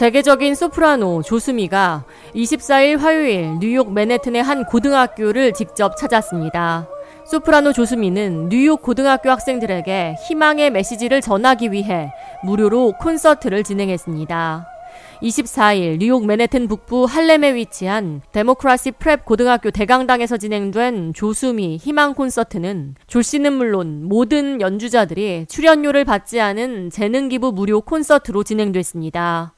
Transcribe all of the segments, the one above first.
세계적인 소프라노 조수미가 24일 화요일 뉴욕 맨해튼의 한 고등학교를 직접 찾았습니다. 소프라노 조수미는 뉴욕 고등학교 학생들에게 희망의 메시지를 전하기 위해 무료로 콘서트를 진행했습니다. 24일 뉴욕 맨해튼 북부 할렘에 위치한 데모크라시 프랩 고등학교 대강당에서 진행된 조수미 희망 콘서트는 조 씨는 물론 모든 연주자들이 출연료를 받지 않은 재능 기부 무료 콘서트로 진행됐습니다.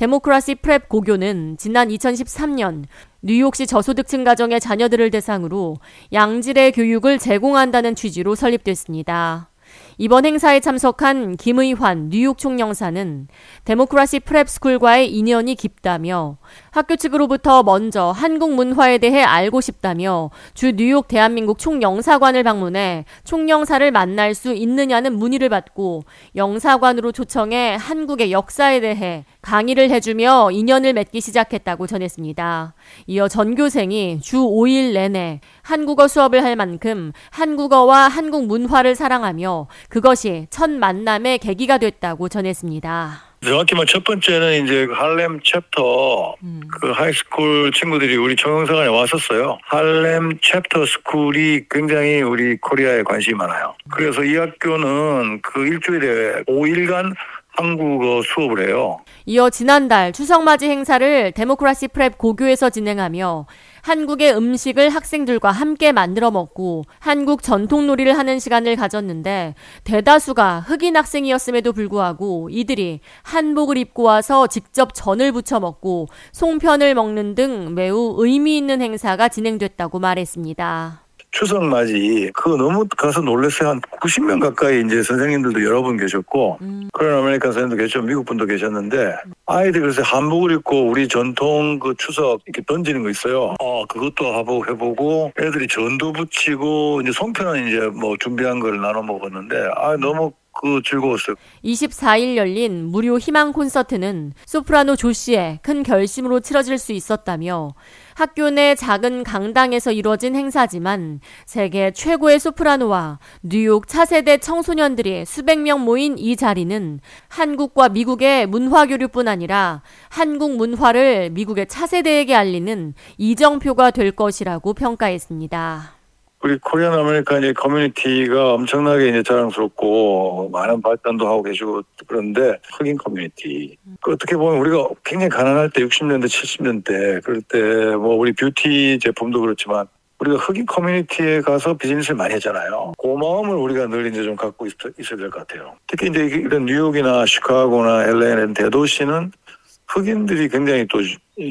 Democracy Prep 고교는 지난 2013년 뉴욕시 저소득층 가정의 자녀들을 대상으로 양질의 교육을 제공한다는 취지로 설립됐습니다. 이번 행사에 참석한 김의환 뉴욕 총영사는 Democracy Prep School과의 인연이 깊다며 학교 측으로부터 먼저 한국 문화에 대해 알고 싶다며 주 뉴욕 대한민국 총영사관을 방문해 총영사를 만날 수 있느냐는 문의를 받고 영사관으로 초청해 한국의 역사에 대해 강의를 해주며 인연을 맺기 시작했다고 전했습니다. 이어 전교생이 주 5일 내내 한국어 수업을 할 만큼 한국어와 한국 문화를 사랑하며 그것이 첫 만남의 계기가 됐다고 전했습니다. 정확히 말 첫 번째는 이제 할렘 챕터 음. 그 high school 친구들이 우리 총영사관에 왔었어요. 할렘 charter school이 굉장히 우리 코리아에 관심이 많아요. 그래서 이 학교는 그 일주일에 5일간 한국어 수업을 해요. 이어 지난달 추석맞이 행사를 Democracy Prep 고교에서 진행하며 한국의 음식을 학생들과 함께 만들어 먹고 한국 전통 놀이를 하는 시간을 가졌는데 대다수가 흑인 학생이었음에도 불구하고 이들이 한복을 입고 와서 직접 전을 부쳐 먹고 송편을 먹는 등 매우 의미 있는 행사가 진행됐다고 말했습니다. 추석 맞이 그거 너무 가서 놀랐어요. 한 90명 가까이 이제 선생님들도 여러 분 계셨고 음. 그런 American 선생님도 계셨고 미국 분도 계셨는데 아이들 그래서 한복을 입고 우리 전통 그 추석 이렇게 던지는 거 있어요. 어 그것도 하고 해보고 애들이 전도 붙이고 이제 송편은 이제 뭐 준비한 걸 나눠 먹었는데 아 너무 그 즐거웠어요. 24일 열린 무료 희망 콘서트는 소프라노 조 씨의 큰 결심으로 치러질 수 있었다며 학교 내 작은 강당에서 이루어진 행사지만 세계 최고의 소프라노와 뉴욕 차세대 청소년들이 수백 명 모인 이 자리는 한국과 미국의 문화 교류뿐 아니라 한국 문화를 미국의 차세대에게 알리는 이정표가 될 것이라고 평가했습니다. 우리 Korean American의 community가 엄청나게 이제 자랑스럽고 많은 발전도 하고 계시고 그런데 흑인 커뮤니티 그 어떻게 보면 우리가 굉장히 가난할 때 60년대 70년대 그럴 때 뭐 우리 뷰티 제품도 그렇지만 우리가 흑인 community에 가서 비즈니스를 많이 했잖아요. 그 마음을 우리가 늘 이제 좀 갖고 있어야 될 것 같아요. 특히 이제 이런 뉴욕이나 시카고나 LA는 대도시는 흑인들이 굉장히 또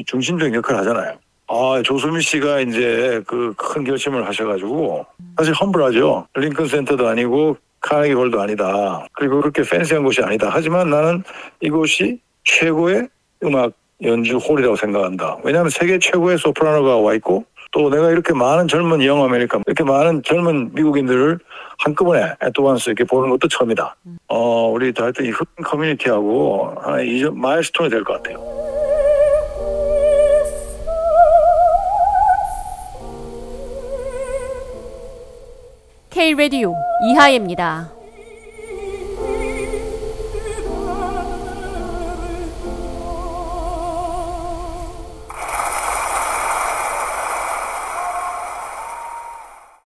중심적인 역할을 하잖아요. 아, 조수미 씨가 이제 그 큰 결심을 하셔가지고 사실 humble하죠. 링컨 센터도 아니고 카네기 홀도 아니다. 그리고 그렇게 fancy한 곳이 아니다. 하지만 나는 이곳이 최고의 음악 연주 홀이라고 생각한다. 왜냐하면 세계 최고의 소프라노가 와 있고 또 내가 이렇게 많은 젊은 young American 이렇게 많은 젊은 미국인들을 한꺼번에 애도반스 이렇게 보는 것도 처음이다. 어, 우리 하여튼 이 흑인 커뮤니티하고 하나의 마일스톤이 될 것 같아요. K 라디오 이하예입니다.